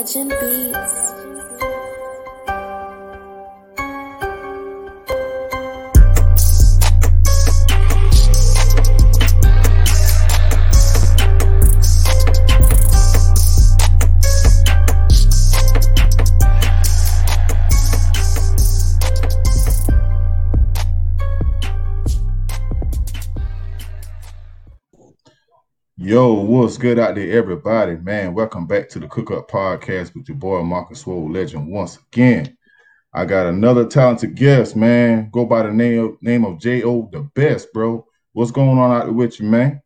Legend Beats. Good out there, everybody? Man, welcome back to the Cook Up Podcast with your boy Marcus Swole Legend once again. I got another talented guest, man. Go by the name of, name of Jayo the best, bro. What's going on out there with you, man?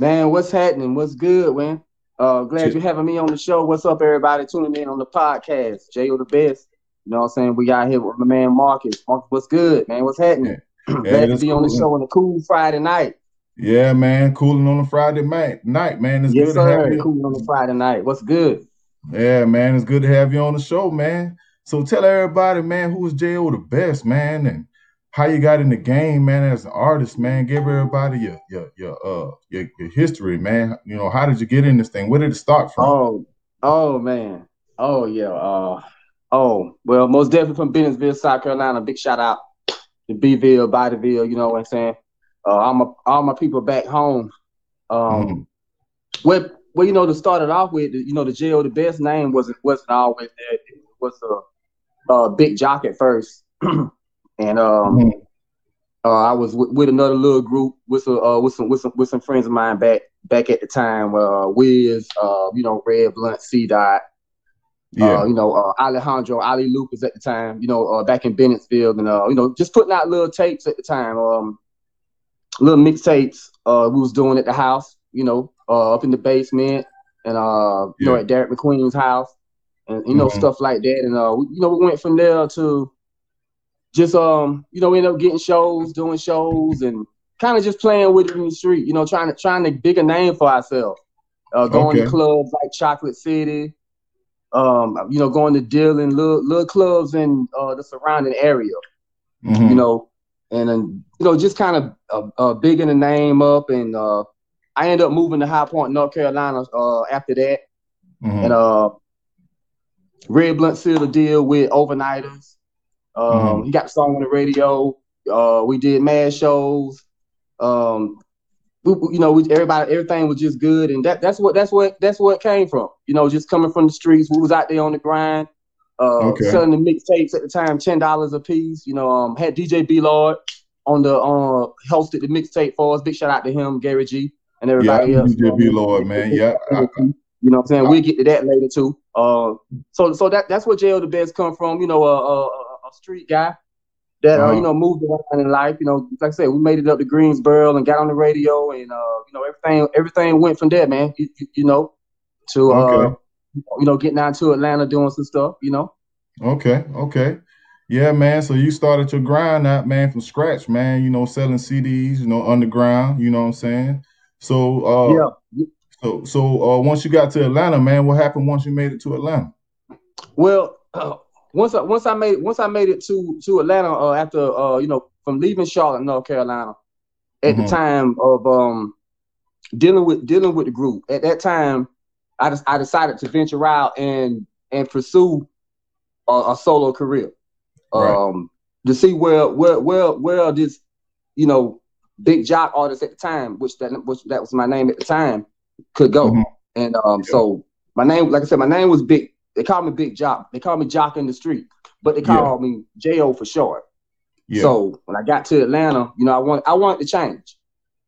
Man, what's happening? What's good, man? Uh, glad you're having me on the show. What's up, everybody tuning in on the podcast? Jayo the best. You know what I'm saying? We got here with my man Marcus. Marcus, what's good, man? What's happening? glad to that's be on the cool. show on a cool Friday night. Yeah, man. Cooling on a Friday night, night, man. It's yes, good to have sir. you. Cool on a Friday night. What's good? Yeah, man. It's good to have you on the show, man. So tell everybody, man, who is Jayo the best, man, and how you got in the game, man, as an artist, man. Give everybody your your your uh your, your history, man. You know, how did you get in this thing? Where did it start from? Oh, oh man. Oh yeah. Uh, oh well, most definitely from Bennettsville, South Carolina. Big shout out to Bville, Bodyville. You know what I'm saying? Uh, all my all my people back home. Um, Mhm. Well, well, you know, to start it off with, you know, the Jayo the best name wasn't wasn't always there. It was a, a big jock at first, and um, Mhm. uh, I was with, with another little group with some uh, with some with some with some friends of mine back back at the time. Uh, Wiz, uh, you know, Red Blunt, C Dot, Yeah. uh, you know, uh, Alejandro, Ali Lucas at the time, you know, uh, back in Bennettsville, and uh, you know, just putting out little tapes at the time, um, little mixtapes. Uh, we was doing at the house, you know, uh, up in the basement, and uh, you know, at Derek McQueen's house, and you know, Mhm. stuff like that. And uh, we, you know, we went from there to just um, you know, we ended up getting shows, doing shows, and kind of just playing with it in the street, you know, trying to trying to big a name for ourselves. Uh, going Okay. to clubs like Chocolate City, um, you know, going to Dillon, little, little clubs in uh, the surrounding area, Mhm. you know, and then, you know, just kind of uh, uh, bigging the name up. And uh, I ended up moving to High Point, North Carolina uh, after that. Mhm. And uh, Red Blunt sealed a deal with Overnighters. Um, Mhm. He got the song on the radio. Uh, we did mad shows. Um, we- you know, we, everybody, everything was just good, and that that's what that's what that's what came from. You know, just coming from the streets. We was out there on the grind, uh, Okay. selling the mixtapes at the time, ten dollars a piece. You know, um, had DJ B Lord on the uh hosted the mixtape for us. Big shout out to him, Gary G, and everybody know else. DJ B. Lord, man. Yeah. I- you know what I'm saying? We'll get to that later too. Uh, so so that that's where Jayo the best come from. You know, a a, a- street guy that uh, Uh-huh. you know moved around in life. You know, like I said, we made it up to Greensboro and got on the radio, and uh, you know everything everything went from there, man. You, you, you know, to uh, Okay. You know getting down to Atlanta doing some stuff. You know. Okay, okay. Yeah, man. So you started your grind out, man, from scratch, man, you know, selling CDs, you know, underground, you know what I'm saying? So uh yeah. so so uh once you got to Atlanta, man, what happened once you made it to Atlanta? Well, once I once I made once I made it to to Atlanta uh, after uh you know from leaving Charlotte, North Carolina, at Mhm. the time of um dealing with dealing with the group. At that time, I just I decided to venture out and and pursue a, a solo career, Right. um to see where where where where this you know big jock artist at the time, which that which that was my name at the time, could go. Mhm. And um Yeah. so my name, like I said, my name was Big. They called me Big Jock. They called me Jock in the street, but they Yeah. called me Jo for short. Yeah. So when I got to Atlanta, you know, I want I wanted to change.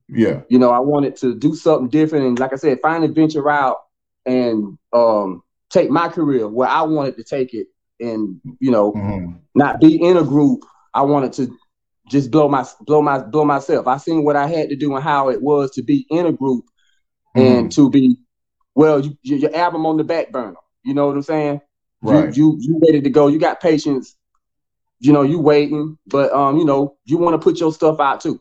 yeah. You know, I wanted to do something different, and like I said, finally venture out and um, take my career where I wanted to take it, and you know, Mhm. not be in a group. I wanted to just blow my blow my blow myself. I seen what I had to do and how it was to be in a group and Mhm. to be well, you, your your album on the back burner. You know what I'm saying? Right. You, you you ready to go. You got patience. You know, you waiting, but um, you know, you want to put your stuff out too.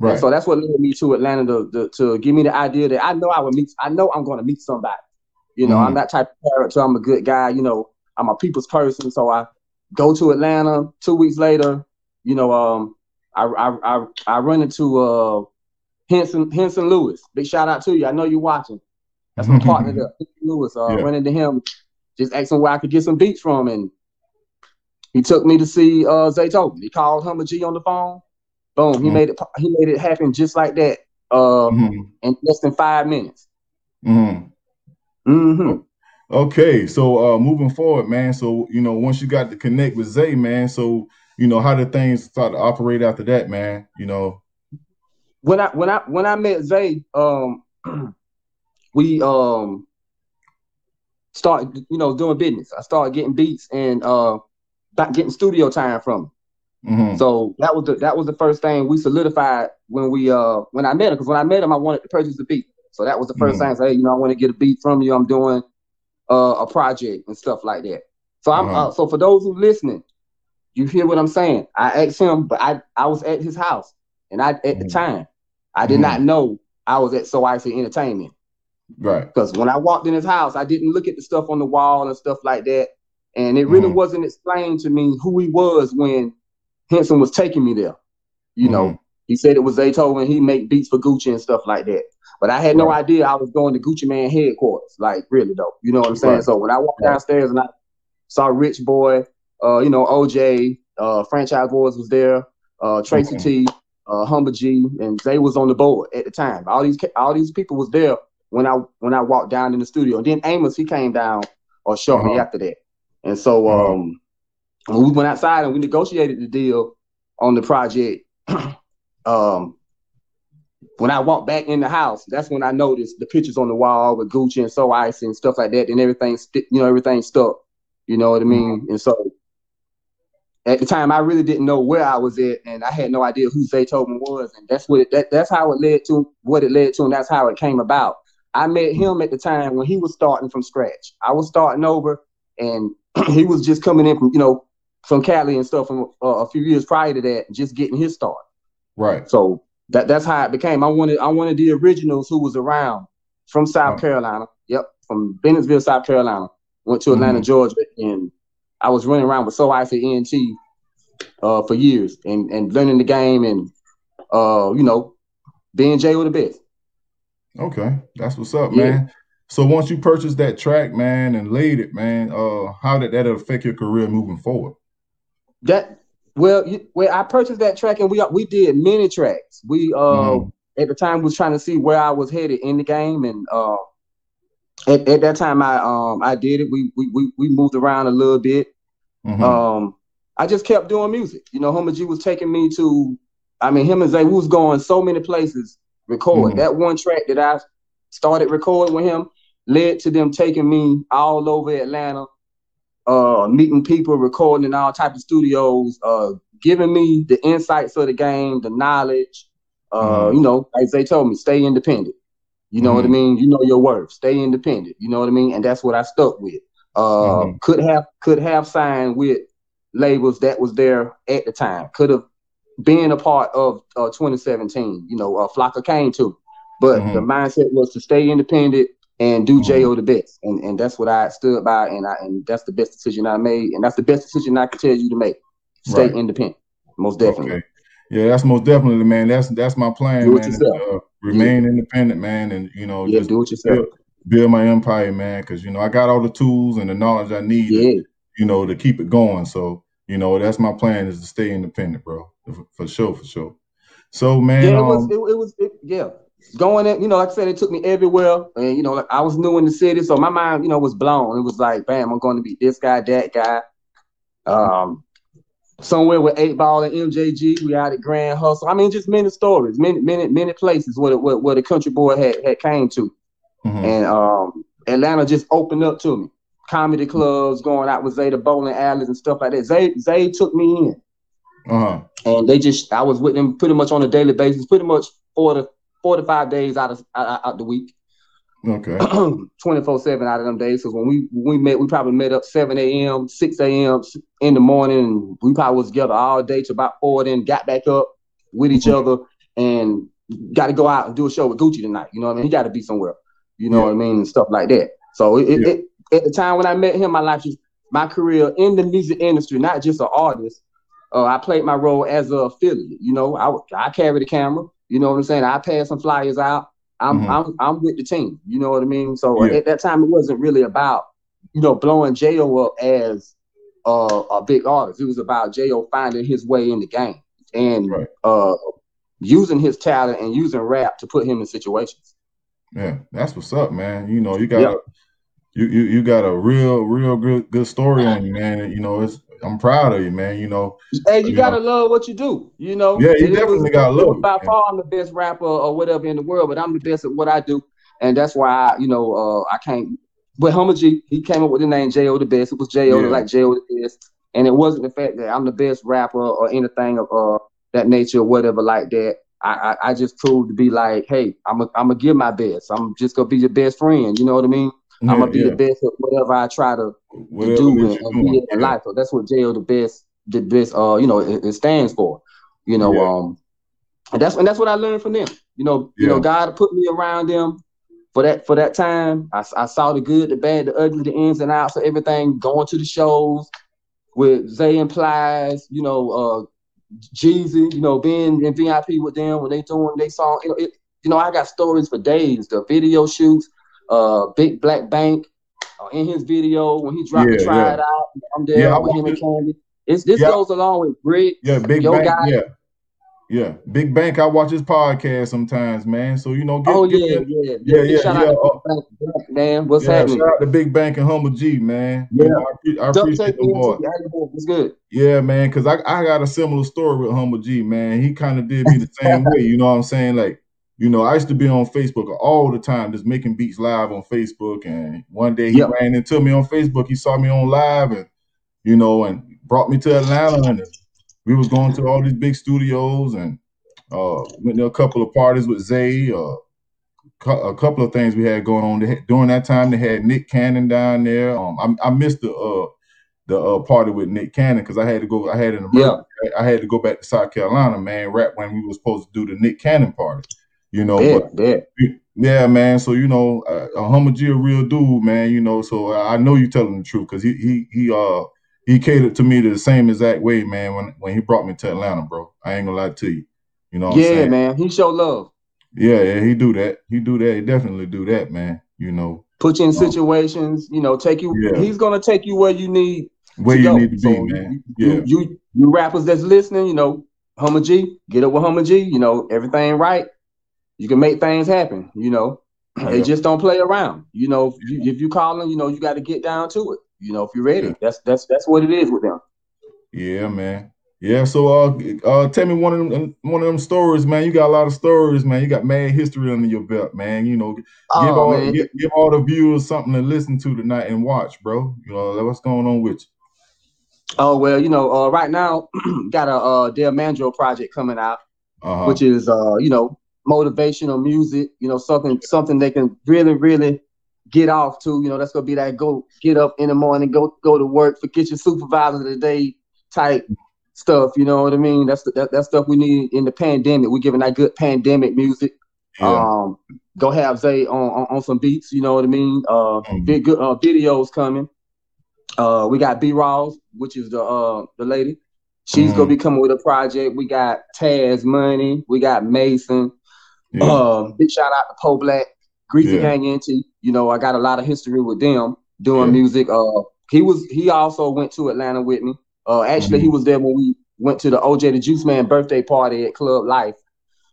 And Right. so that's what led me to Atlanta to, to, to give me the idea that I know I would meet. I know I'm going to meet somebody. You know, Mhm. I'm that type of character. I'm a good guy. You know, I'm a people's person. So I go to Atlanta. Two weeks later, you know, um, I I I, I run into uh Henson Henson Lewis. Big shout out to you. I know you're watching. That's my partner there, Henson Lewis. Uh, Yeah. run into him just asking where I could get some beats from, and he took me to see uh Zaytoven. He called Humble G on the phone. Boom, he mm-hmm. made it. He made it happen just like that. Uh, mm-hmm. in less than five minutes. Mm-hmm. Mm-hmm. Okay, so uh, moving forward, man. So you know, once you got to connect with Zay, man. So you know, how did things start to operate after that, man? You know, when I when I when I met Zay, um, we um started, you know, doing business. I started getting beats and uh getting studio time from him. Mm-hmm. So that was the that was the first thing we solidified when we uh when I met him. Because when I met him, I wanted to purchase a beat. So that was the 1st mm-hmm. thing. Say, hey, you know, I want to get a beat from you. I'm doing uh, a project and stuff like that. So I'm uh-huh. uh, so for those who listening, you hear what I'm saying. I asked him, but I I was at his house, and I at mm-hmm. the time I did not mm-hmm. know I was at So Icy Entertainment. Right. Because when I walked in his house, I didn't look at the stuff on the wall and stuff like that. And it really mm-hmm. wasn't explained to me who he was when Henson was taking me there. You mm-hmm. know, he said it was Zaytoven he make beats for Gucci and stuff like that. But I had no right. idea I was going to Gucci Mane headquarters. Like really though. You know what I'm saying? Right. So when I walked right. downstairs and I saw Rich Boy, uh, you know, OJ, uh, Franchize Boyz was there, uh, Tracy mm-hmm. T, uh, Humble G, and Zay was on the board at the time. All these all these people was there when I when I walked down in the studio. And then Amos he came down or shortly uh-huh. after that. And so uh-huh. Um we went outside and we negotiated the deal on the project. um when I walked back in the house, that's when I noticed the pictures on the wall with Gucci and So Icy and stuff like that, and everything, st- you know, everything stuck. You know what I mean? Mm-hmm. And so at the time, I really didn't know where I was at, and I had no idea who Zaytoven was, and that's what it, that that's how it led to what it led to, and that's how it came about. I met him at the time when he was starting from scratch. I was starting over, and he was just coming in from you know from Cali and stuff from uh, a few years prior to that, just getting his start. Right. So that that's how it became. I wanted I wanted the originals who was around from South Carolina. Yep, from Bennettsville, South Carolina. Went to Atlanta, mm-hmm. Georgia, and I was running around with So Icy at ENT uh, for years and and learning the game and uh, you know being Jay with the best. Okay, that's what's up, yeah. man. So once you purchased that track, man, and laid it, man, uh, how did that affect your career moving forward? That well, you, well, I purchased that track and we we did many tracks. We uh mm-hmm. at the time was trying to see where I was headed in the game, and uh, at, at that time I um I did it. We we we, we moved around a little bit. Mm-hmm. Um, I just kept doing music. You know, Humble G was taking me to. I mean, him and Zay was going so many places record. Mm-hmm. That one track that I started recording with him led to them taking me all over Atlanta, uh, meeting people, recording in all types of studios, uh, giving me the insights of the game, the knowledge. Uh, mm-hmm. You know, as they told me, stay independent. You know mm-hmm. what I mm-hmm. mean? You know your worth. Stay independent. You know what I mean? And that's what I stuck with. Uh, mm-hmm. could have could have signed with labels that was there at the time. Could have been a part of uh, 2017. You know, uh, Flocka came to, but mm-hmm. the mindset was to stay independent and do mm-hmm. Jo the best, and and that's what I stood by, and I and that's the best decision I made, and that's the best decision I could tell you to make. Stay right. independent, most definitely. Okay. Yeah, that's most definitely, man. That's that's my plan, man. Uh, remain yeah. independent, man, and you know, yeah, just do it yourself. Build, build my empire, man. Because you know, I got all the tools and the knowledge I need, yeah. to, you know, to keep it going. So you know, that's my plan is to stay independent, bro, for, for sure, for sure. So, man, yeah, it was, um, it, it was, it, yeah, going in, you know, like I said, it took me everywhere, and you know, like I was new in the city, so my mind, you know, was blown. It was like, bam, I'm going to be this guy, that guy. Um, somewhere with eight ball and MJG, we out at Grand Hustle. I mean, just many stories, many, many, many places where the, where, where the country boy had had came to, mm-hmm. and um, Atlanta just opened up to me comedy clubs, going out with Zay to bowling alleys and stuff like that. Zay Zay took me in. Uh-huh. And they just I was with them pretty much on a daily basis, pretty much four to four to five days out of out, out the week. Okay. 24-7 out of them days. Because when we we met, we probably met up 7 a.m., 6 a.m. in the morning. We probably was together all day to about four, then got back up with each mm-hmm. other and got to go out and do a show with Gucci tonight. You know what I mean? He got to be somewhere. You know yeah. what I mean? And stuff like that. So it, yeah. it, at the time when I met him, my life just my career in the music industry, not just an artist. Uh, I played my role as an affiliate. You know, I I carry the camera. You know what I'm saying? I pass some flyers out. I'm mm-hmm. I'm I'm with the team. You know what I mean? So yeah. at that time, it wasn't really about you know, blowing Jo up as uh, a big artist. It was about Jo finding his way in the game and Right. uh, using his talent and using rap to put him in situations. Yeah, that's what's up, man. You know, you got a you, you you got a real, real good good story on you, man. You know, it's I'm proud of you, man. You know, Hey, you Yeah. gotta love what you do. You know. Yeah, you it definitely gotta love By man. far, I'm the best rapper or whatever in the world, but I'm the best at what I do, and that's why I, you know uh, I can't. But Humble G, he came up with the name Jo the best. It was Jo Yeah. like Jo the best, and it wasn't the fact that I'm the best rapper or anything of uh, that nature or whatever like that. I, I, I just proved to be like, hey, I'm a, I'm gonna give my best. I'm just gonna be your best friend. You know what I mean? I'm gonna be yeah. the best at whatever I try to to do and, and be in Yeah. life. So that's what Jayo the best, the best, uh, you know, it, it stands for. You know, um, and that's and that's what I learned from them. You know, you know, God put me around them for that for that time. I, I saw the good, the bad, the ugly, the ins and outs of everything. Going to the shows with Zay and Plies, you know, uh, Jeezy, you know, being in VIP with them when they doing they song. You know, it, you know, I got stories for days. The video shoots, uh, Big Black Bank, uh, in his video when he dropped Yeah, the try yeah. it out. I'm there Yeah, with him and Candy. It's this Yeah. goes along with Brick. Yeah, Big Bank. guy. Yeah, yeah, Big Bank. I watch his podcast sometimes, man. So you know, get, Oh get yeah, in- yeah, yeah, yeah, Shout yeah, out to uh, Big Bank, man. What's yeah. happening? Shout out to Big Bank and Humble G, man. You Yeah. know, I, I appreciate tape them boys. music, yeah, It's good. Yeah, man, because I, I got a similar story with Humble G, man. He kind of did me the same way. You know what I'm saying? Like, you know, I used to be on Facebook all the time, just making beats live on Facebook. And one day he Yeah. ran into me on Facebook. He saw me on live and, you know, and brought me to Atlanta. And we was going to all these big studios and uh, went to a couple of parties with Zay. Uh, a couple of things we had going on had- during that time. They had Nick Cannon down there. Um, I, I missed the uh, the uh, party with Nick Cannon because I had to go. I had an Yeah. emergency. I I had to go back to South Carolina, man. Right when we was supposed to do the Nick Cannon party, you know. Yeah, But yeah. yeah, man. So you know, uh, uh, Humble G a real dude, man. You know, so I know you telling the truth because he he he uh he catered to me the same exact way, man. When when he brought me to Atlanta, bro. I ain't gonna lie to you. You know what I'm Yeah, man. He show love. Yeah, yeah, he do that. He do that. He definitely do that, man. You know, Put you in Um, situations, you know, take you Yeah. he's gonna take you where you need where to you go. need to be, So man. You, Yeah, you you rappers that's listening, you know, Humble G, get up with Humble G, you know, everything right. You can make things happen, you know. Yeah. They just don't play around. You know, if you, if you calling, you know, you got to get down to it. You know, if you're ready. Yeah. That's that's that's what it is with them. yeah, man. Yeah, so uh, uh, tell me one of them one of them stories, man. You got a lot of stories, man. You got mad history under your belt, man. You know, give Oh all man, give, give all the viewers something to listen to tonight and watch, bro. You know what's going on with you. oh well, you know, uh, right now got a uh, Del Mandro project coming out, Uh-huh. which is uh, you know, motivational music. You know, something something they can really really get off to. You know, that's gonna be that go get up in the morning, go go to work, forget your supervisor today type stuff. You know what I mean? That's the, that that stuff we need in the pandemic. We're giving that good pandemic music. yeah, Um, go have Zay on, on on some beats. You know what I mean? Uh, Mhm. big good uh, videos coming. Uh, we got B Rawls, which is the uh the lady. She's Mhm. gonna be coming with a project. We got Taz Money. We got Mason. Yeah, Um, big shout out to Poe Black, Greasy Yeah. Gang. You know, I got a lot of history with them doing Yeah. music. Uh, he was he also went to Atlanta with me. Uh, actually, he Mhm. was there when we went to the OJ the Juice Man birthday party at Club Life.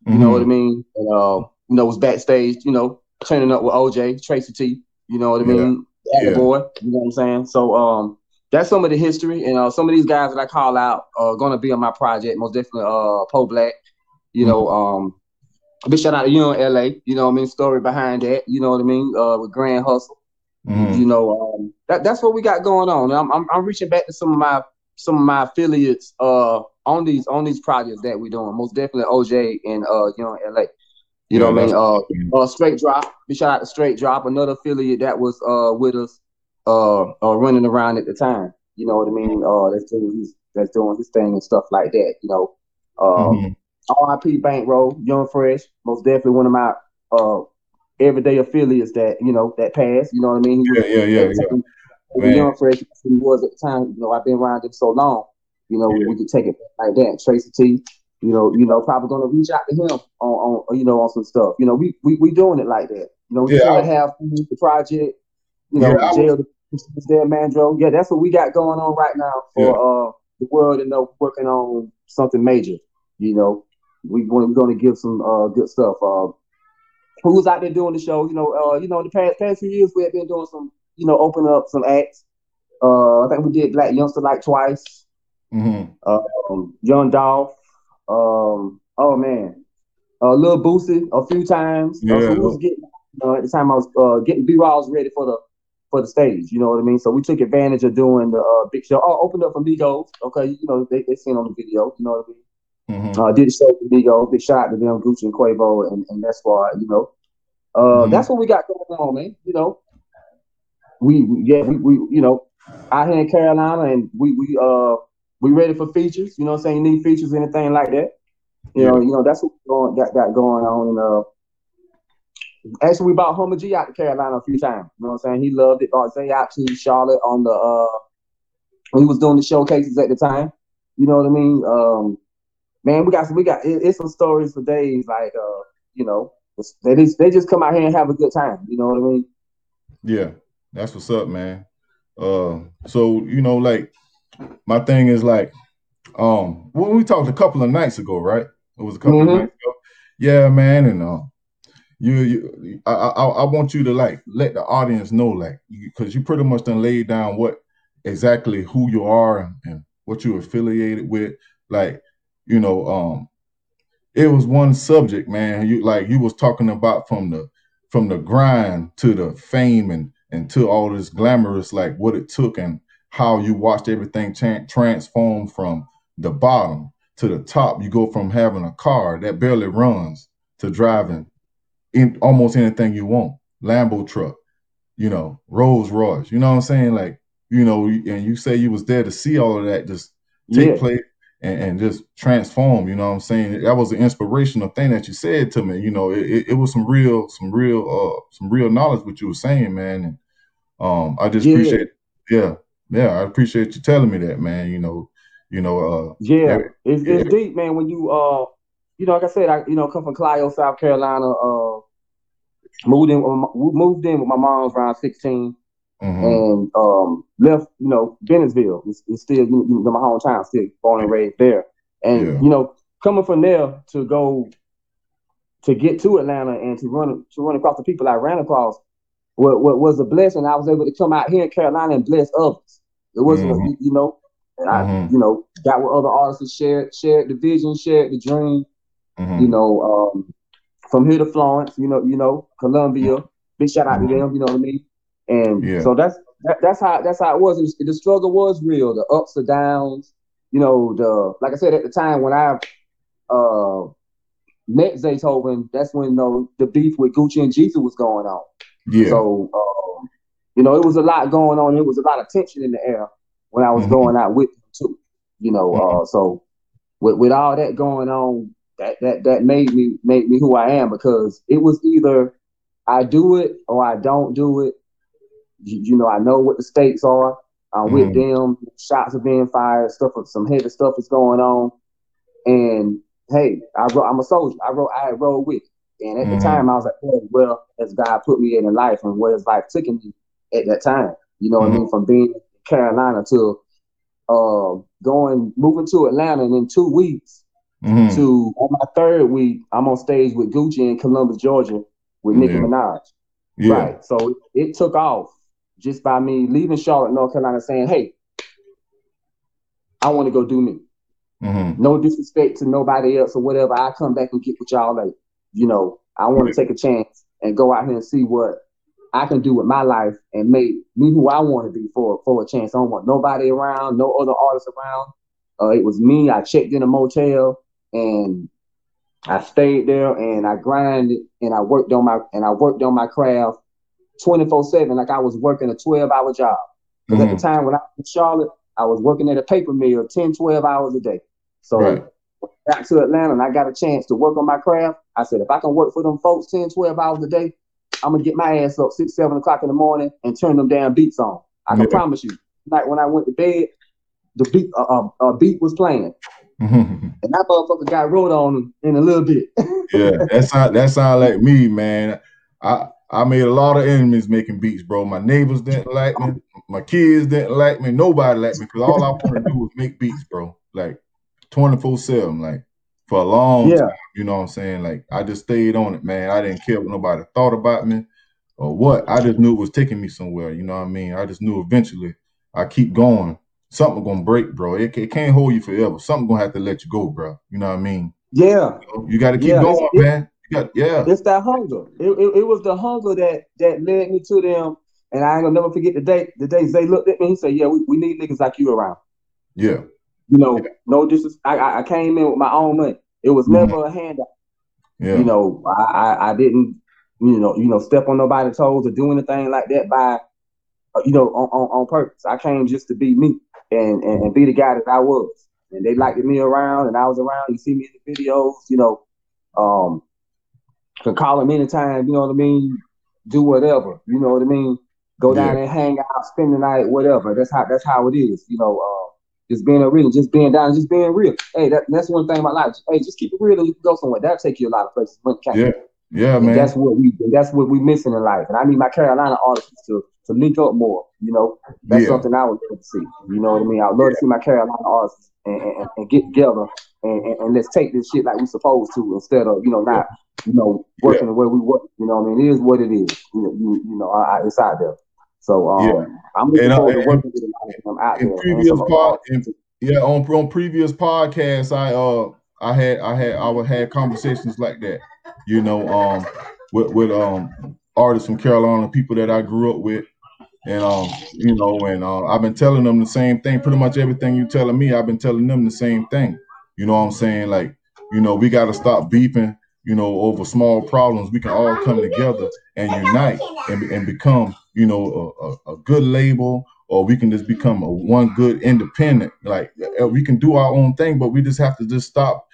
You know what I Mhm. mean? And, uh, you know, was backstage, you know, turning up with OJ, Tracy T, you know what I mean? Yeah. boy, you know what I'm saying? So um that's some of the history. And uh some of these guys that I call out are gonna be on my project, most definitely uh Poe Black, you know, um big shout out to you in LA, you know what I mean? Story behind that, you know what I mean? Uh with Grand Hustle. Mhm. You know, um that, that's what we got going on. I'm, I'm I'm reaching back to some of my some of my affiliates uh on these on these projects that we're doing. Most definitely OJ and uh you know LA. You know Yeah, what I mean? Uh uh, Straight Drop. Big shout out to Straight Drop, another affiliate that was uh with us, uh, uh running around at the time. You know what I mean? Uh, that's doing his that's doing his thing and stuff like that. You know, um, Mhm. R.I.P. Bankroll, Young Fresh, most definitely one of my uh everyday affiliates that you know that passed. You know what I mean? He Yeah, yeah, yeah, yeah. Man. Young Fresh, he was at the time. You know, I've been around him so long. You know, Yeah. we could take it like that. Tracy T, you know, you know, probably gonna reach out to him on, on you know, on some stuff. You know, we we we doing it like that. You know, we Yeah, want to have the project. You know, Yeah, jail there, Mandro. Yeah, that's what we got going on right now for yeah. uh the world and know working on something major. You know, we we're going to give some uh good stuff. Uh, who's out there doing the show? You know, uh, you know, in the past past few years we have been doing some, you know, open up some acts. Uh, I think we did Blac Youngsta like twice. Mm-hmm. Um, Young Dolph. Um, oh man, uh, Lil Boosie a few times. Yeah. Uh, so we was getting, uh, at the time I was uh, getting B Rolls ready for the for the stage. You know what I mean? So we took advantage of doing the uh, big show. Oh, opened up for Migos. Okay, you know they they seen on the video. You know what I mean? Mm-hmm. Uh, did the show for Migos. Big shout out to them, Gucci and Quavo and, and that squad. You know, uh, mm-hmm. that's what we got going on, man. You know, we, we yeah we, we you know out here in Carolina and we we uh we ready for features. You know what I'm saying? You need features, anything like that. You yeah. know, you know that's what going, got got going on. And, uh, Actually, we bought Humble G out to Carolina a few times. You know what I'm saying? He loved it. Bought Zay out to Charlotte on the uh he was doing the showcases at the time. You know what I mean? Um, man, we got some, we got it, it's some stories for days. Like uh, you know, they just they just come out here and have a good time. You know what I mean? Yeah, that's what's up, man. Uh, so you know, like my thing is like, um, when we talked a couple of nights ago, right? It was a couple mm-hmm. of nights ago. Yeah, man, and uh, you, you I, I, I want you to like let the audience know like because you, you, pretty much done laid down what exactly who you are and, and what you affiliated with like you know um it was one subject man you like you was talking about from the from the grind to the fame and and to all this glamorous like what it took and how you watched everything tra- transform from the bottom to the top you go from having a car that barely runs to driving in almost anything you want. Lambo truck, you know, Rolls Royce. You know what I'm saying? Like, you know, and you say you was there to see all of that just take yeah. place and, and, just transform. You know what I'm saying? That was an inspirational thing that you said to me. You know, it, it, it was some real, some real, uh, some real knowledge what you were saying, man. And um, I just yeah. appreciate, yeah, yeah, I appreciate you telling me that, man. You know, you know, uh, yeah, it's, it's deep, man. When you uh you know, like I said, I you know come from Clio, South Carolina. Uh, moved in moved in with my mom's around 16 mm-hmm. and um, left. You know, Bennettsville. It's, it's still you know, my hometown. Still born and raised there. And yeah. you know, coming from there to go to get to Atlanta and to run to run across the people I ran across, what, what was a blessing. I was able to come out here in Carolina and bless others. It wasn't, mm-hmm. you, you know, and I, mm-hmm. you know, got with other artists and shared shared the vision, shared the dream, Mm-hmm. You know, um, from here to Florence, you know, you know, Columbia. Big shout out mm-hmm. to them. You know what I mean? And yeah. so that's that, that's how that's how it was. It was. The struggle was real. The ups, and downs. You know, the like I said at the time when I uh met Zaytoven, that's when know, the beef with Gucci and Jeezy was going on. Yeah. So um, you know, it was a lot going on. It was a lot of tension in the air when I was mm-hmm. going out with him too. You know, mm-hmm. uh, so with with all that going on, that that that made me made me who I am because it was either I do it or I don't do it. You, you know, I know what the stakes are. I'm mm. with them. Shots are being fired. Stuff, some heavy stuff is going on. And hey, I wrote, I'm a soldier. I wrote, I rode with. And at mm. the mm-hmm. time, I was like, hey, well, as God put me in in life and where His life took me at that time. You know mm. what I mean? Mm-hmm. From being in Carolina to uh, going, moving to Atlanta, and in two weeks, Mm-hmm. To on my third week, I'm on stage with Gucci in Columbus, Georgia, with Nicki. Minaj. Yeah. Right. So it took off just by me leaving Charlotte, North Carolina, saying, "Hey, I want to go do me. Mm-hmm. No disrespect to nobody else or whatever. I come back and get with y'all. Like, you know, I want to take a chance and go out here and see what I can do with my life and make me who I want to be for for a chance. I don't want nobody around, no other artists around. Uh, it was me. I checked in a motel and I stayed there and I grinded and I worked on my and I worked on my craft 24 7 like I was working a 12 hour job. Because mm-hmm. at the mm-hmm. time when I was in Charlotte, I was working at a paper mill 10, 12 hours a day. So right. back to Atlanta and I got a chance to work on my craft. I said, if I can work for them folks 10, 12 hours a day, I'm gonna get my ass up six, seven o'clock in the morning and turn them damn beats on. I can yeah. promise you. Like when I went to bed, the beat uh, uh, uh beat was playing. and that motherfucker got wrote on in a little bit. yeah, that's sound that sound like me, man. I I made a lot of enemies making beats, bro. My neighbors didn't like me. My kids didn't like me. Nobody liked me because all I want to do was make beats, bro. Like 24 7, like for a long Yeah. time. You know what I'm saying? Like I just stayed on it, man. I didn't care what nobody thought about me or what. I just knew it was taking me somewhere. You know what I mean? I just knew eventually I keep going. Something gonna break, bro. It, it can't hold you forever. Something gonna have to let you go, bro. You know what I mean? Yeah. You, know, you got to keep Yeah, going, it- man. Yeah, It's that hunger. It, it, it was the hunger that that led me to them. And I ain't gonna never forget the day the day they looked at me and said, Yeah, we, we need niggas like you around. yeah, You know, no disres I, I came in with my own money. It was never a handout. yeah, You know, I, I I didn't, you know, you know, step on nobody's toes or do anything like that by uh, you know, on, on, on purpose. I came just to be me and, and, and be the guy that I was. And they liked me around and I was around. You see me in the videos, you know, um, can call them anytime, you know what I mean? Do whatever, you know what I mean? Go down Yeah. and hang out, spend the night, whatever. That's how that's how it is, you know. Uh, just being a real, just being down, just being real. Hey, that, that's one thing about life. Hey, just keep it real and you can go somewhere. That'll take you a lot of places. Yeah, yeah, And man. that's what we that's what we missing in life. And I need my Carolina artists to to link up more. You know, that's Yeah. something I would love to see. You know what I mean? I would love to see my Carolina artists and, and, and get together and, and, and let's take this shit like we supposed to instead of you know not you know working the way we work. You know what I mean? It is what it is. You know, you, you know, I, I, it's out there. So um, Yeah. I'm looking And, uh, forward to working with a lot of them out in there. previous pod- in- Yeah, on on previous podcasts, I uh I had I had I would had conversations like that, you know, um with with um artists from Carolina, people that I grew up with, and um you know, and uh, I've been telling them the same thing. Pretty much everything you telling me, I've been telling them the same thing. You know what I'm saying? Like, you know, we got to stop beefing. You know, over small problems, we can all come together and unite and, and become, you know, a, a, a good label or we can just become a one good independent. Like uh, we can do our own thing, but we just have to just stop,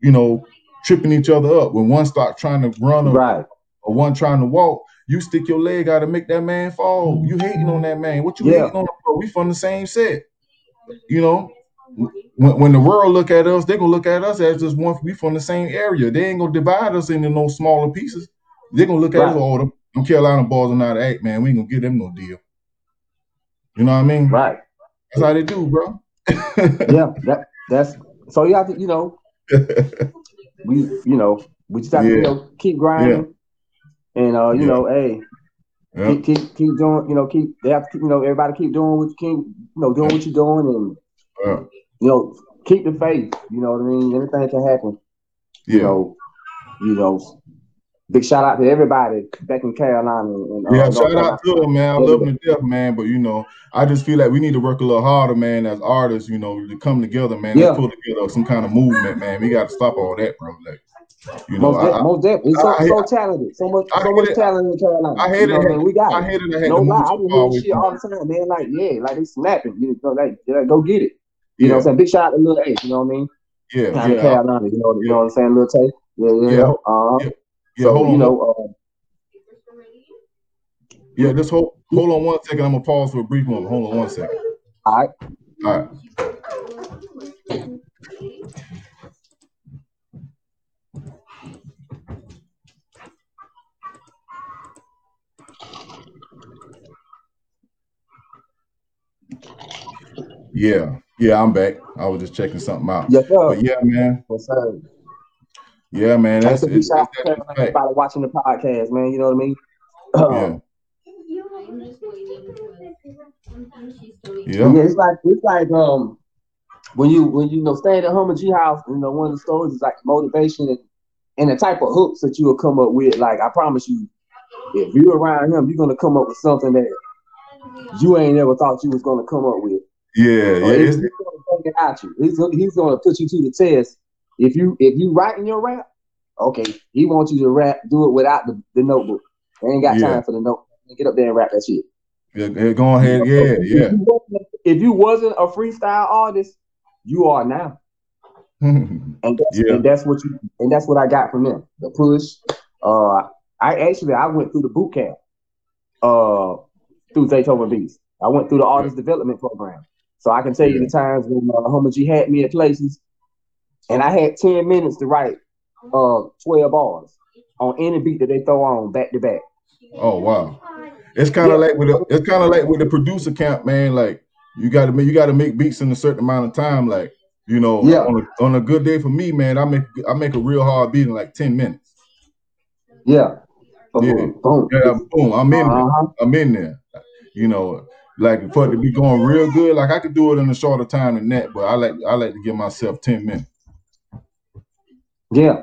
you know, tripping each other up. When one start trying to run or, Right. or one trying to walk, you stick your leg out and make that man fall. You hating on that man. What you Yeah. hating on? We from the same set. You know, when, when the world look at us, they gonna look at us as just one. We from the same area. They ain't gonna divide us into no smaller pieces. They gonna look at us Right. all them, them Carolina boys are not act, man. We ain't gonna give them no deal. You know what I mean? Right. That's how they do, bro. Yeah. That that's so you have to you know we you know we just have to you know keep grinding and uh you Yeah. know hey Yeah. keep keep keep doing you know keep they have to keep you know everybody keep doing what you keep you know doing what you're doing and Yeah. you know keep the faith you know what I mean anything can happen you Yeah. know you know big shout out to everybody back in Carolina and uh, Yeah, shout out to them, man. I love them to death, man. But you know, I just feel like we need to work a little harder, man, as artists. You know, to come together, man. Yeah. Let's pull together some kind of movement, man. We got to stop all that, bro. Like, you know, most I, de- most definitely so, I- so talented so much so much talent in Carolina I hate you know it. mean we got I, it I hated no lie, I hear away shit all the time, man. Like, yeah, like they snapping. You know, like, yeah, go get it. You know what I'm saying? Big shout out to Lil Ace, you know what I mean? yeah, Down yeah, I- Carolina, you know, you know what I'm saying? Lil Tay. Yeah, yeah, Yeah. yeah. Yeah. so, hold on, you know, uh, yeah. Just hold, hold on one second. I'm gonna pause for a brief moment. Hold on one second. all right. All right. Yeah, yeah. I'm back. I was just checking something out. Yes, sir. But yeah, man. What's up? Yeah, man. Like That's said, big shout out it's, to that's Carolina, fact. everybody watching the podcast, man. You know what I mean? Yeah. Yeah. Yeah. it's like it's like um when you when you know staying at home at G House, you know, one of the stories is like motivation and, and the type of hooks that you will come up with. Like I promise you, if you're around him, you're gonna come up with something that you ain't ever thought you was gonna come up with. Yeah, Or yeah. he's, he's gonna take it at you. He's gonna, he's gonna put you to the test. If you if you writing your rap, okay, he wants you to rap, do it without the, the notebook. They ain't got Yeah. time for the note. Get up there and rap that shit. yeah, yeah, go ahead. Yeah, if yeah. you wasn't- If you wasn't a freestyle artist, you are now, and that's, Yeah. and that's what you and that's what I got from them. The push. Uh, I actually I went through the boot camp. Uh, through Zaytoven Beats. I went through the artist development program, so I can tell you the times when uh, Humble G had me at places, and I had ten minutes to write uh twelve bars on any beat that they throw on back to back. Oh wow. It's kind of Yeah. like with the, it's kind of like with the producer camp, man. Like you got to make you got to make beats in a certain amount of time. Like you know, Yeah. on a, on a good day for me, man, I make I make a real hard beat in like ten minutes. Yeah. Boom, Yeah. boom. Yeah, boom, I'm in there. Uh-huh. I'm in there. You know, like for it to be going real good, like I could do it in a shorter time than that, but I like I like to give myself ten minutes. Yeah.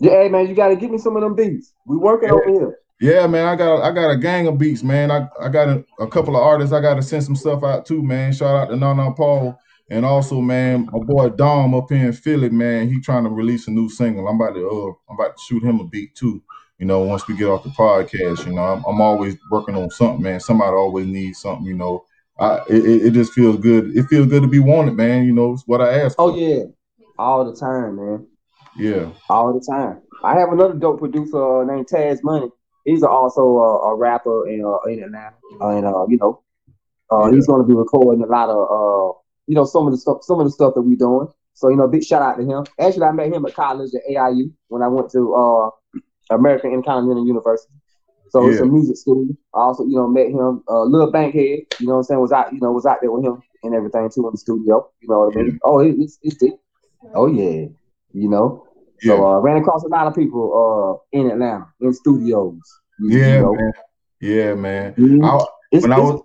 Yeah, hey man, you gotta give me some of them beats. We working Yeah. over here. Yeah, man, I got I got a gang of beats, man. I, I got a, a couple of artists I got to send some stuff out too, man. Shout out to Nana Paul and also, man, my boy Dom up here in Philly, man. He trying to release a new single. I'm about to uh, I'm about to shoot him a beat too. You know, once we get off the podcast, you know, I'm, I'm always working on something, man. Somebody always needs something, you know. I it, it just feels good. It feels good to be wanted, man. You know, it's what I ask. Oh for. yeah. All the time, man. yeah, All the time. I have another dope producer uh, named Taz Money. He's also uh, a rapper in uh, in Atlanta, uh, and uh, you know, uh, Yeah. he's going to be recording a lot of uh, you know, some of the stuff, some of the stuff that we're doing. So you know, big shout out to him. Actually, I met him at college at AIU when I went to uh, American Intercontinental University. So it's a music school. I also, you know, met him. Uh, Lil Bankhead, you know what I'm saying, was out, you know, was out there with him and everything too in the studio. You know what I mean? Oh, it, it's it's deep. Oh yeah, you know. So yeah, uh, ran across a lot of people uh in Atlanta in studios. You, you yeah, know. man. Yeah, man. Mhm. I, It's, when I was,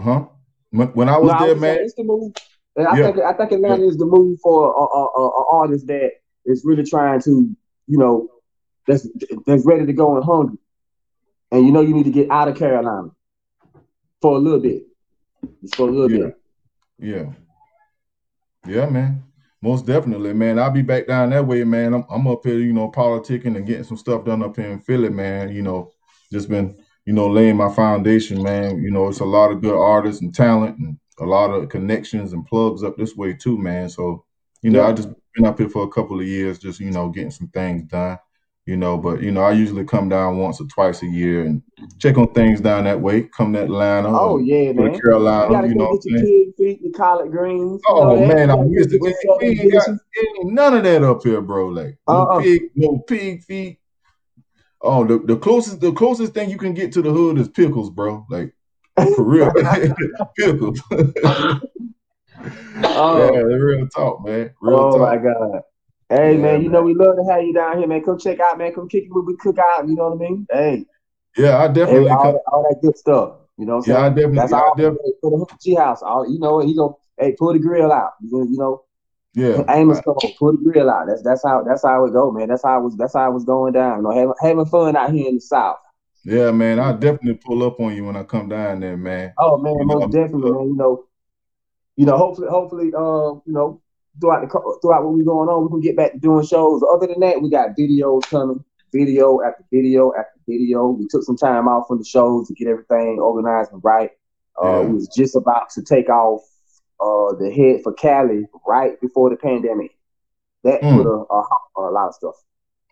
huh? When, when I was no, I there, was saying man. it's the move. I Yeah. think I think Atlanta is the move for a, a, a, a artist that is really trying to, you know, that's that's ready to go and hungry. And you know you need to get out of Carolina for a little bit. Just for a little Yeah. bit. Yeah. Yeah, man. Most definitely, man. I'll be back down that way, man. I'm, I'm up here, you know, politicking and getting some stuff done up here in Philly, man. You know, just been, you know, laying my foundation, man. You know, it's a lot of good artists and talent and a lot of connections and plugs up this way too, man. So, you know, Yeah. I just been up here for a couple of years, just, you know, getting some things done. You know, but you know, I usually come down once or twice a year and check on things down that way. Come to Atlanta, Oh yeah, man. to You Carolina, you know get I'm your saying? pig feet, your collard greens. You oh, know Oh that? man, I gotta missed it. We ain't got dishes. none of that up here, bro. Like no Uh-uh. pig, no pig feet. Oh, the, the closest the closest thing you can get to the hood is pickles, bro. Like for real, pickles. Oh. yeah, Oh, real talk, man. Real oh my. God. Hey Yeah, man, you man. know we love to have you down here, man. Come check out, man. Come kick it when we cook out. You know what I mean? Hey, Yeah, I hey, definitely all come. that, all that good stuff. You know what I'm Yeah, I definitely. That's Yeah, I all. definitely. Hey, for the G house, all you know, he go, hey, pull the grill out. You know, you know, Yeah, Amos come on, pull the grill out. That's that's how that's how it go, man. That's how it was. That's how it was going down. You know, having, having fun out here in the South. yeah, man. I definitely pull up on you when I come down there, man. Oh man, You most I'm- definitely, man. You know, you know, hopefully, hopefully, uh, you know, throughout the throughout what we're going on, we can get back to doing shows. Other than that, we got videos coming, video after video after video. We took some time off from the shows to get everything organized and right. Uh, Yeah. we was just about to take off uh the head for Cali right before the pandemic. That Mm. put a, a, a lot of stuff.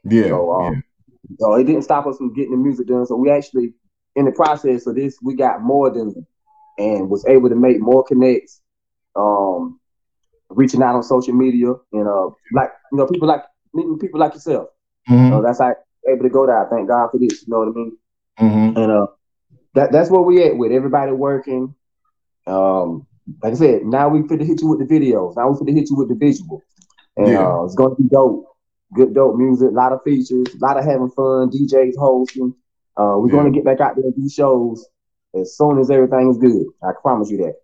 Yeah, So, um, yeah, So it didn't stop us from getting the music done. So we actually, in the process of this, we got more than and was able to make more connects, um, reaching out on social media and uh, like you know, people like meeting people like yourself. Mhm, So that's how able to go there. Thank God for this. You know what I mean? mhm. And uh, that that's where we at with everybody working. Um, like I said, now we fit to hit you with the videos. Now we fit to hit you with the visual, and Yeah. uh, it's gonna be dope. Good dope music, a lot of features, a lot of having fun. DJs hosting. Uh, we're Yeah. gonna get back out there and do shows as soon as everything is good. I promise you that.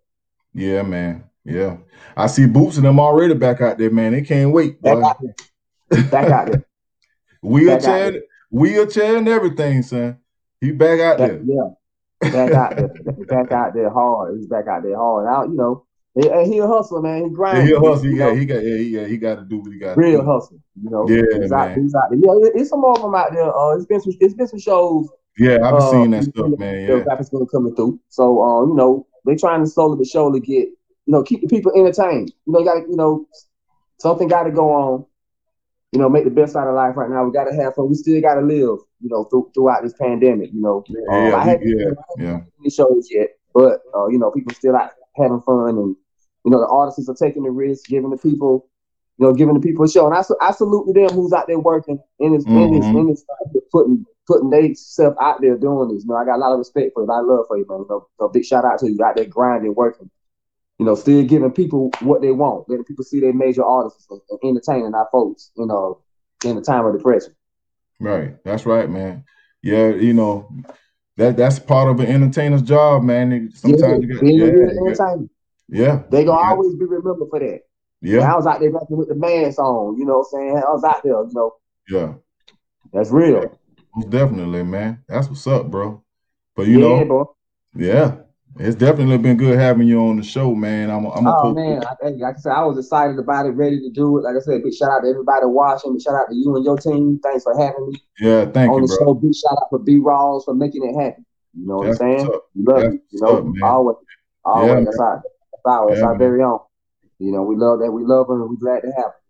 Yeah, man. Yeah. I see Boots and them already back out there, man. They can't wait, Back out there. Back out there. Wheelchair, Back wheelchair and everything, son. He back out Back, there. yeah, back out there. Back out there hard. He's back out there hard. Out, you know, he, and he a hustler, man. He Yeah, he a hustle. He got, he got, yeah, he, yeah, he got to do what he got to real do. hustle. You know, Yeah, he's out, man. he's out there. Yeah, it- it's some more of them out there. Uh, it's been some, it's been some shows. Yeah, I've been uh, seeing that stuff, man. Yeah, rappers gonna coming through. So, uh, you know, they trying to slowly but surely get, you know, keep the people entertained. You know, got to, you know, something got to go on. You know, make the best out of life right now. We got to have fun. We still got to live. You know, through, throughout this pandemic. You know, yeah, Um, I haven't yeah, seen yeah. any shows yet, but uh, you know, people still out having fun, and you know, the artists are taking the risk, giving the people, you know, giving the people a show. And I, I salute to them who's out there working in this, in this, in this, putting putting themselves out there doing this. You know, I got a lot of respect for it. I love for you, man. You know, so big shout out to you out there grinding, working. You know, still giving people what they want, letting people see their major artists and, and entertaining our folks. You uh, know, in the time of depression. Right. That's right, man. Yeah, you know, that that's part of an entertainer's job, man. Sometimes yeah, you got, yeah, got, yeah. They gonna yeah. always be remembered for that. Yeah. I was out there rapping with the man song, you know what I'm saying? I was out there, you know. Yeah. That's real. Most definitely, man. That's what's up, bro. But you yeah, know, bro. yeah, it's definitely been good having you on the show, man. I'm, I'm a oh man, I, like I said, I was excited about it, ready to do it. Like I said, big shout out to everybody watching. Big shout out to you and your team. Thanks for having me. Yeah, thank on you, the bro. show. Big shout out for B Rawls for making it happen. You know what that's I'm saying? We love that's it. You know, up, always, always. Yeah, that's our, that's our, that's our very own. You know, we love that. We love her, and we're glad to have her.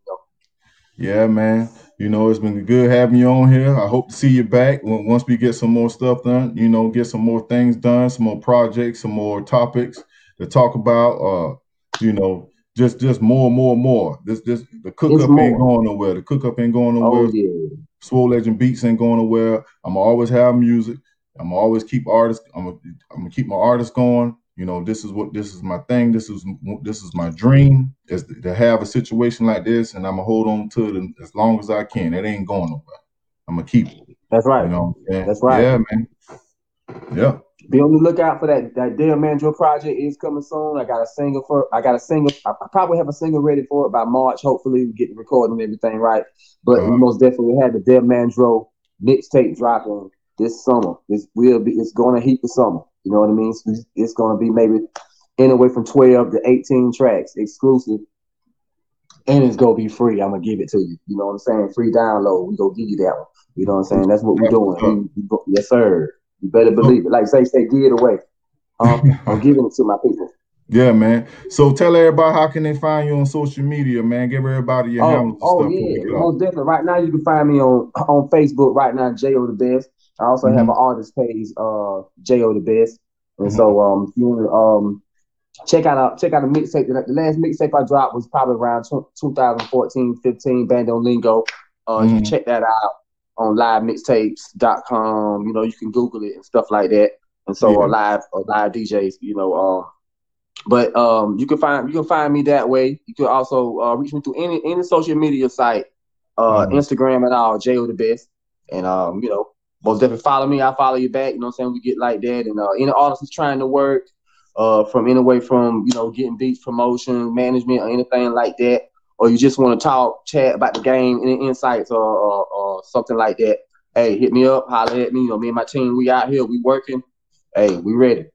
Yeah, man. You know, it's been good having you on here. I hope to see you back once we get some more stuff done. You know, get some more things done, some more projects, some more topics to talk about. Uh, you know, just just more more more. This this the cook up ain't going nowhere. The cook up ain't going oh, nowhere. Oh, yeah. Swole Legend Beats ain't going nowhere. I'm always have music. I'm always keep artists. I'm gonna, I'm gonna keep my artists going you know this is what this is my thing this is this is my dream is to have a situation like this and i'm gonna hold on to it as long as i can it ain't going nowhere i'm gonna keep it that's right you know that's right yeah man yeah be on the lookout for that that Dale Mandro project is coming soon. I got a single for I got a single. I, probably have a single ready for it by March. Hopefully, we get the recording and everything right. But uh-huh. we most definitely have the Dale Mandro mixtape dropping this summer. This will be. It's going to heat the summer. You know what I mean? It's, it's going to be maybe anywhere from 12 to 18 tracks exclusive. And it's going to be free. I'm going to give it to you. You know what I'm saying? Free download. we going to give you that one. You know what I'm saying? That's what we're doing. We, we yes, sir. You better believe it. Like say, say, give it away. Um, I'm giving it to my people. Yeah, man. So tell everybody how can they find you on social media, man. Give everybody your oh, handles. Oh, yeah, most definitely. Right now, you can find me on on Facebook. Right now, Jayo the Best. I also mm-hmm. have an artist page, uh, Jayo the Best. And mm-hmm. so um, if you want to um, check out a, check out a mixtape. The, the last mixtape I dropped was probably around 2014, 15, Bando Lingo. Uh, mm-hmm. You can check that out on livemixtapes.com. You know, you can Google it and stuff like that. And so, yeah. or live, or live DJs. You know, uh, but um, you can find you can find me that way. You can also uh, reach me through any any social media site, uh, mm-hmm. Instagram and all, Jayo the Best. And um, you know, most definitely follow me. I follow you back. You know what I'm saying? We get like that. And uh, any artist is trying to work uh, from anyway from, you know, getting beats, promotion, management, or anything like that, or you just want to talk, chat about the game, any insights or, or, or, something like that, hey, hit me up, holler at me. You know, me and my team, we out here, we working. Hey, we ready.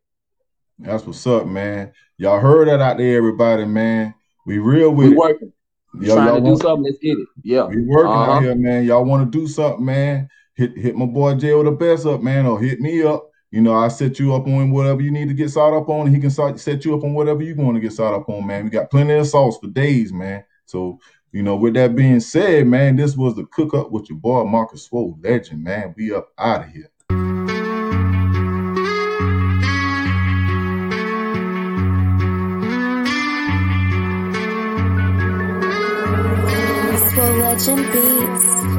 That's what's up, man. Y'all heard that out there, everybody, man. We real with we it. working. Yo, trying to do something, let's get it. Yeah. We working uh-huh. out here, man. Y'all want to do something, man hit hit my boy Jay with the best up, man, or hit me up. You know, I set you up on whatever you need to get sought up on. He can set you up on whatever you want to get sought up on, man. We got plenty of sauce for days, man. So, you know, with that being said, man, this was the cook up with your boy Marcus Swole Legend, man. We up out of here. Legend Beats.